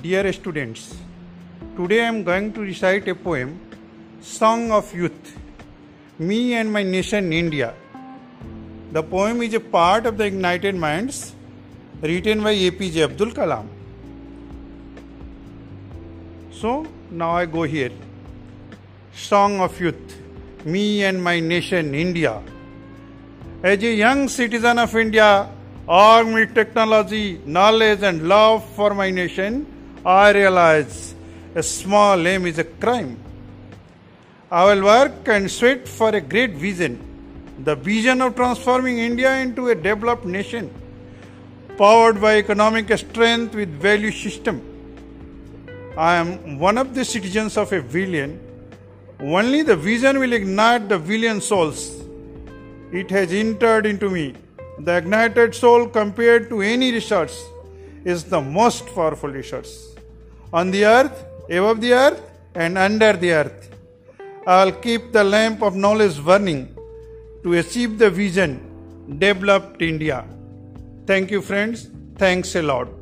Dear students, today I am going to recite a poem, Song of Youth, Me and My Nation India. The poem is a part of the Ignited Minds written by APJ Abdul Kalam. So now I go here. Song of Youth, Me and My Nation India. As a young citizen of India, armed with technology, knowledge, and love for my nation, I realize a small aim is a crime. I will work and sweat for a great vision the vision of transforming India into a developed nation, powered by economic strength with value system. I am one of the citizens of a billion. Only the vision will ignite the billion souls. It has entered into me the ignited soul, compared to any resource, is the most powerful resource. On the earth, above the earth, and under the earth, I'll keep the lamp of knowledge burning to achieve the vision developed India. Thank you, friends. Thanks a lot.